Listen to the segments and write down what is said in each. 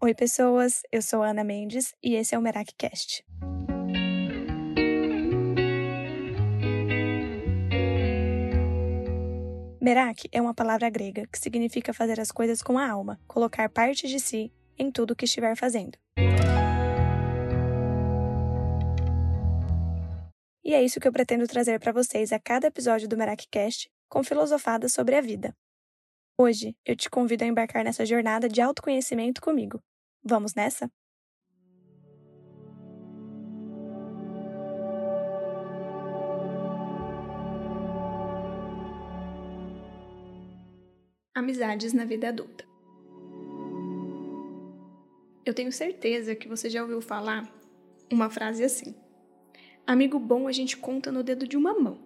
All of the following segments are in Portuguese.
Oi, pessoas! Eu sou Ana Mendes e esse é o MerakiCast. Merak é uma palavra grega que significa fazer as coisas com a alma, colocar parte de si em tudo que estiver fazendo. E é isso que eu pretendo trazer para vocês a cada episódio do MerakiCast, com filosofadas sobre a vida. Hoje, eu te convido a embarcar nessa jornada de autoconhecimento comigo. Vamos nessa? Amizades na vida adulta. Eu tenho certeza que você já ouviu falar uma frase assim: Amigo bom a gente conta no dedo de uma mão.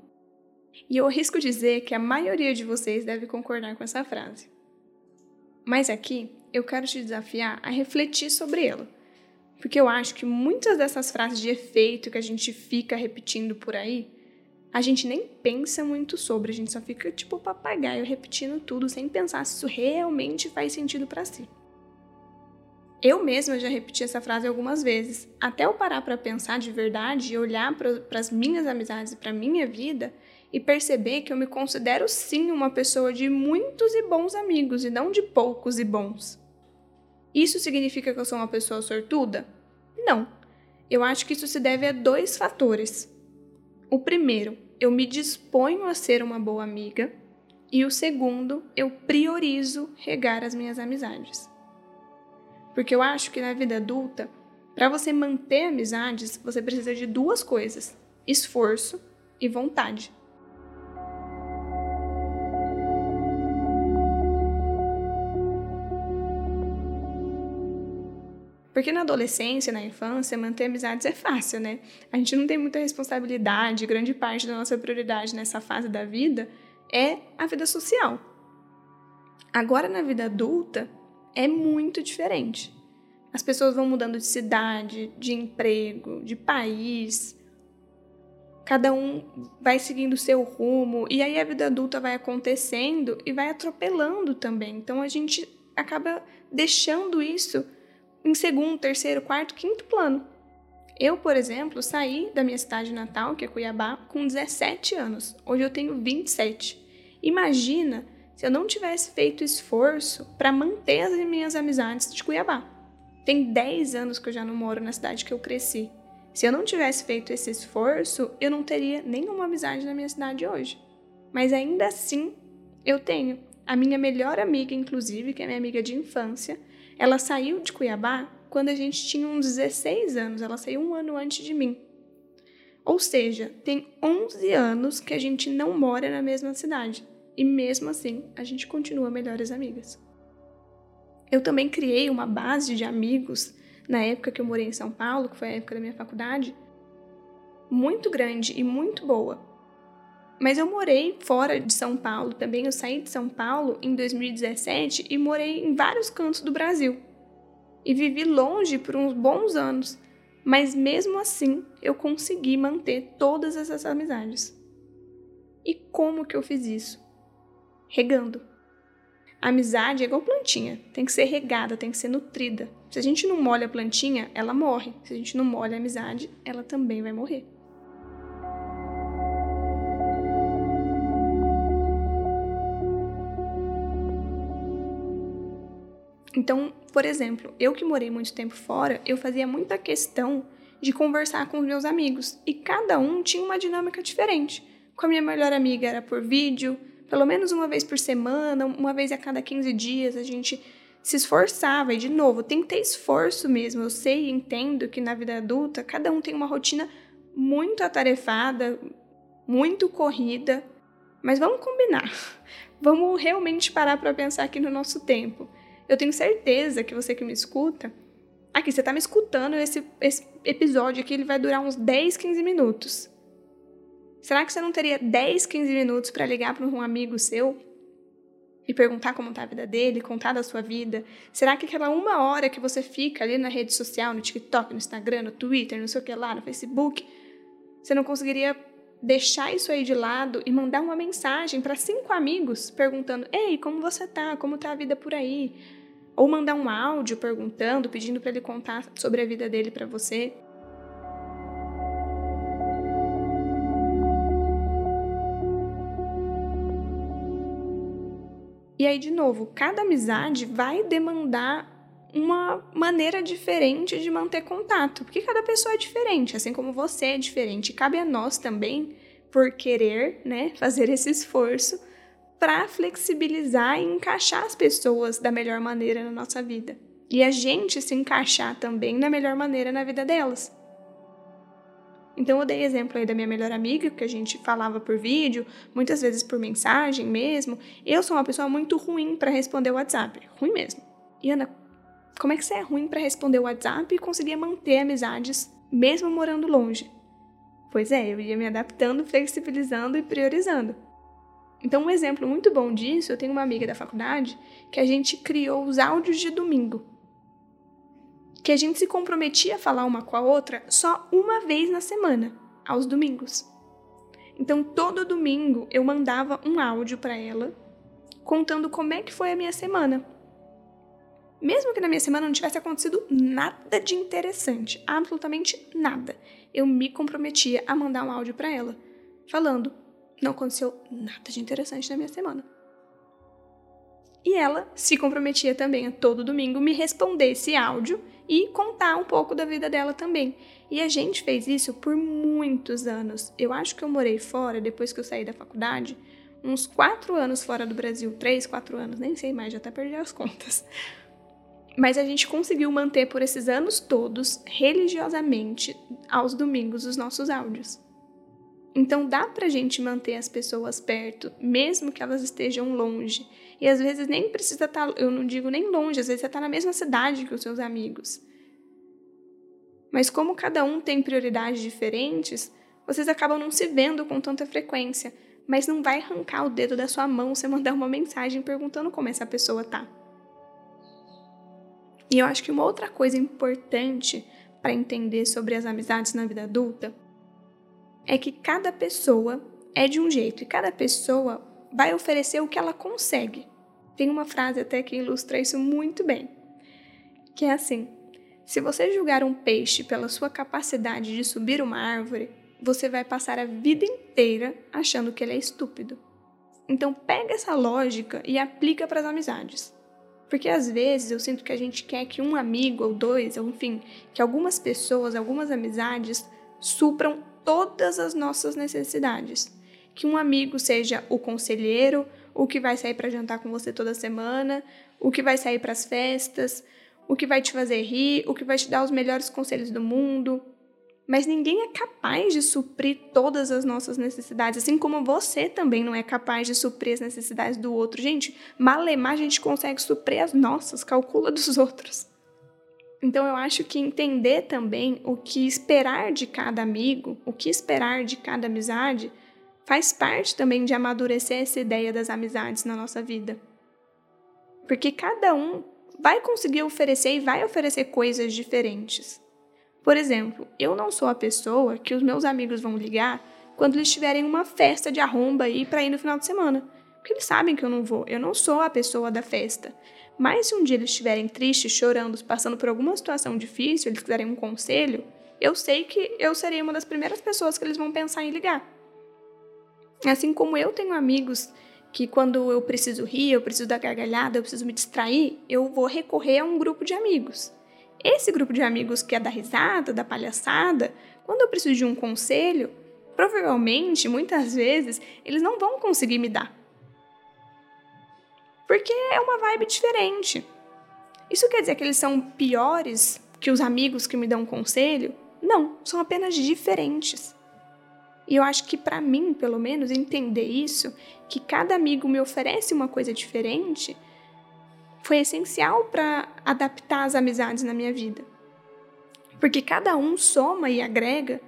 E eu arrisco dizer que a maioria de vocês deve concordar com essa frase. Mas aqui eu quero te desafiar a refletir sobre ela. Porque eu acho que muitas dessas frases de efeito que a gente fica repetindo por aí, a gente nem pensa muito sobre, a gente só fica tipo papagaio repetindo tudo sem pensar se isso realmente faz sentido para si. Eu mesma já repeti essa frase algumas vezes, até eu parar para pensar de verdade e olhar para as minhas amizades e para minha vida e perceber que eu me considero sim uma pessoa de muitos e bons amigos e não de poucos e bons. Isso significa que eu sou uma pessoa sortuda? Não. Eu acho que isso se deve a dois fatores. O primeiro, eu me disponho a ser uma boa amiga, e o segundo, eu priorizo regar as minhas amizades. Porque eu acho que na vida adulta, para você manter amizades, você precisa de duas coisas: esforço e vontade. Porque na adolescência, na infância, manter amizades é fácil, né? A gente não tem muita responsabilidade, grande parte da nossa prioridade nessa fase da vida é a vida social. Agora, na vida adulta, é muito diferente. As pessoas vão mudando de cidade, de emprego, de país. Cada um vai seguindo o seu rumo, e aí a vida adulta vai acontecendo e vai atropelando também. Então a gente acaba deixando isso em segundo, terceiro, quarto, quinto plano. Eu, por exemplo, saí da minha cidade natal, que é Cuiabá, com 17 anos. Hoje eu tenho 27. Imagina se eu não tivesse feito esforço para manter as minhas amizades de Cuiabá. Tem 10 anos que eu já não moro na cidade que eu cresci. Se eu não tivesse feito esse esforço, eu não teria nenhuma amizade na minha cidade hoje. Mas ainda assim, eu tenho. A minha melhor amiga, inclusive, que é minha amiga de infância, ela saiu de Cuiabá quando a gente tinha uns 16 anos, ela saiu um ano antes de mim. Ou seja, tem 11 anos que a gente não mora na mesma cidade. E mesmo assim, a gente continua melhores amigas. Eu também criei uma base de amigos na época que eu morei em São Paulo, que foi a época da minha faculdade, muito grande e muito boa. Mas eu morei fora de São Paulo também. Eu saí de São Paulo em 2017 e morei em vários cantos do Brasil. E vivi longe por uns bons anos. Mas mesmo assim, eu consegui manter todas essas amizades. E como que eu fiz isso? Regando. A amizade é igual plantinha, tem que ser regada, tem que ser nutrida. Se a gente não molha a plantinha, ela morre. Se a gente não molha a amizade, ela também vai morrer. Então, por exemplo, eu que morei muito tempo fora, eu fazia muita questão de conversar com os meus amigos e cada um tinha uma dinâmica diferente. Com a minha melhor amiga era por vídeo, pelo menos uma vez por semana, uma vez a cada 15 dias, a gente se esforçava. E, de novo, tem que ter esforço mesmo. Eu sei e entendo que na vida adulta cada um tem uma rotina muito atarefada, muito corrida, mas vamos combinar. Vamos realmente parar para pensar aqui no nosso tempo. Eu tenho certeza que você que me escuta, aqui, você está me escutando, esse, esse episódio aqui ele vai durar uns 10, 15 minutos. Será que você não teria 10, 15 minutos para ligar para um amigo seu e perguntar como está a vida dele, contar da sua vida? Será que aquela uma hora que você fica ali na rede social, no TikTok, no Instagram, no Twitter, não sei o que lá, no Facebook, você não conseguiria deixar isso aí de lado e mandar uma mensagem para cinco amigos perguntando: Ei, como você tá? Como tá a vida por aí? Ou mandar um áudio perguntando, pedindo para ele contar sobre a vida dele para você. E aí, de novo, cada amizade vai demandar uma maneira diferente de manter contato, porque cada pessoa é diferente, assim como você é diferente. Cabe a nós também, por querer, né, fazer esse esforço para flexibilizar e encaixar as pessoas da melhor maneira na nossa vida. E a gente se encaixar também da melhor maneira na vida delas. Então eu dei exemplo aí da minha melhor amiga, que a gente falava por vídeo, muitas vezes por mensagem mesmo. Eu sou uma pessoa muito ruim para responder o WhatsApp, ruim mesmo. E Ana, como é que você é ruim para responder o WhatsApp e conseguia manter amizades mesmo morando longe? Pois é, eu ia me adaptando, flexibilizando e priorizando. Então, um exemplo muito bom disso, eu tenho uma amiga da faculdade que a gente criou os áudios de domingo. Que a gente se comprometia a falar uma com a outra só uma vez na semana, aos domingos. Então, todo domingo eu mandava um áudio para ela contando como é que foi a minha semana. Mesmo que na minha semana não tivesse acontecido nada de interessante, absolutamente nada, eu me comprometia a mandar um áudio para ela, falando não aconteceu nada de interessante na minha semana. E ela se comprometia também a todo domingo me responder esse áudio e contar um pouco da vida dela também. E a gente fez isso por muitos anos. Eu acho que eu morei fora depois que eu saí da faculdade, uns quatro anos fora do Brasil, três, quatro anos, nem sei mais, já até perdi as contas. Mas a gente conseguiu manter por esses anos todos, religiosamente, aos domingos, os nossos áudios. Então dá pra gente manter as pessoas perto, mesmo que elas estejam longe. E às vezes nem precisa estar, tá, eu não digo nem longe, às vezes você está na mesma cidade que os seus amigos. Mas como cada um tem prioridades diferentes, vocês acabam não se vendo com tanta frequência. Mas não vai arrancar o dedo da sua mão você mandar uma mensagem perguntando como essa pessoa tá. E eu acho que uma outra coisa importante para entender sobre as amizades na vida adulta é que cada pessoa é de um jeito e cada pessoa vai oferecer o que ela consegue. Tem uma frase até que ilustra isso muito bem, que é assim: se você julgar um peixe pela sua capacidade de subir uma árvore, você vai passar a vida inteira achando que ele é estúpido. Então pega essa lógica e aplica para as amizades. Porque às vezes eu sinto que a gente quer que um amigo ou dois, ou enfim, que algumas pessoas, algumas amizades supram todas as nossas necessidades. Que um amigo seja o conselheiro, o que vai sair para jantar com você toda semana, o que vai sair para as festas, o que vai te fazer rir, o que vai te dar os melhores conselhos do mundo. Mas ninguém é capaz de suprir todas as nossas necessidades, assim como você também não é capaz de suprir as necessidades do outro. Gente, malemar a gente consegue suprir as nossas, calcula dos outros. Então eu acho que entender também o que esperar de cada amigo, o que esperar de cada amizade, faz parte também de amadurecer essa ideia das amizades na nossa vida. Porque cada um vai conseguir oferecer e vai oferecer coisas diferentes. Por exemplo, eu não sou a pessoa que os meus amigos vão ligar quando eles tiverem uma festa de arromba aí para ir no final de semana. Porque eles sabem que eu não vou. Eu não sou a pessoa da festa. Mas se um dia eles estiverem tristes, chorando, passando por alguma situação difícil, eles quiserem um conselho, eu sei que eu serei uma das primeiras pessoas que eles vão pensar em ligar. Assim como eu tenho amigos que quando eu preciso rir, eu preciso dar gargalhada, eu preciso me distrair, eu vou recorrer a um grupo de amigos. Esse grupo de amigos que é da risada, da palhaçada, quando eu preciso de um conselho, provavelmente, muitas vezes, eles não vão conseguir me dar porque é uma vibe diferente. Isso quer dizer que eles são piores que os amigos que me dão conselho? Não, são apenas diferentes. E eu acho que para mim, pelo menos, entender isso, que cada amigo me oferece uma coisa diferente, foi essencial para adaptar as amizades na minha vida. Porque cada um soma e agrega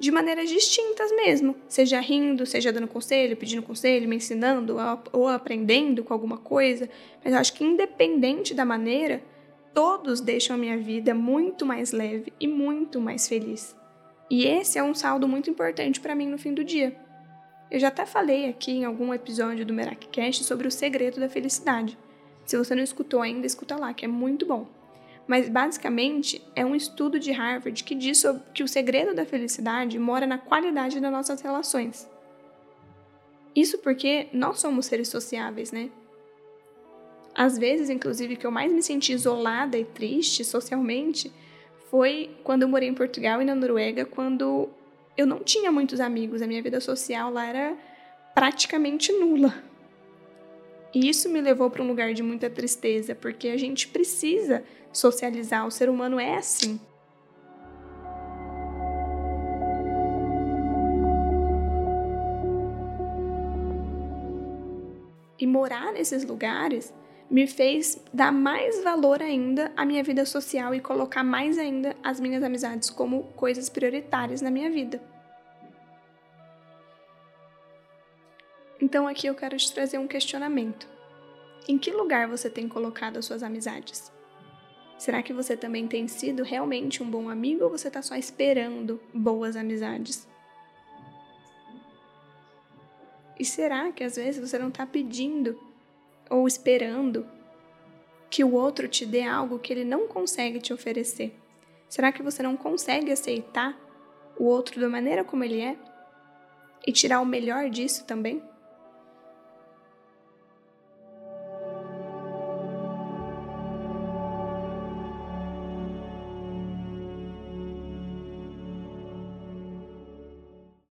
de maneiras distintas mesmo, seja rindo, seja dando conselho, pedindo conselho, me ensinando ou aprendendo com alguma coisa, mas eu acho que independente da maneira, todos deixam a minha vida muito mais leve e muito mais feliz. E esse é um saldo muito importante para mim no fim do dia. Eu já até falei aqui em algum episódio do Merakcast sobre o segredo da felicidade. Se você não escutou ainda, escuta lá, que é muito bom. Mas basicamente é um estudo de Harvard que diz que o segredo da felicidade mora na qualidade das nossas relações. Isso porque nós somos seres sociáveis, né? Às vezes, inclusive, que eu mais me senti isolada e triste socialmente foi quando eu morei em Portugal e na Noruega, quando eu não tinha muitos amigos, a minha vida social lá era praticamente nula. E isso me levou para um lugar de muita tristeza, porque a gente precisa socializar, o ser humano é assim. E morar nesses lugares me fez dar mais valor ainda à minha vida social e colocar mais ainda as minhas amizades como coisas prioritárias na minha vida. Então aqui eu quero te trazer um questionamento. Em que lugar você tem colocado as suas amizades? Será que você também tem sido realmente um bom amigo ou você está só esperando boas amizades? E será que às vezes você não está pedindo ou esperando que o outro te dê algo que ele não consegue te oferecer? Será que você não consegue aceitar o outro da maneira como ele é e tirar o melhor disso também?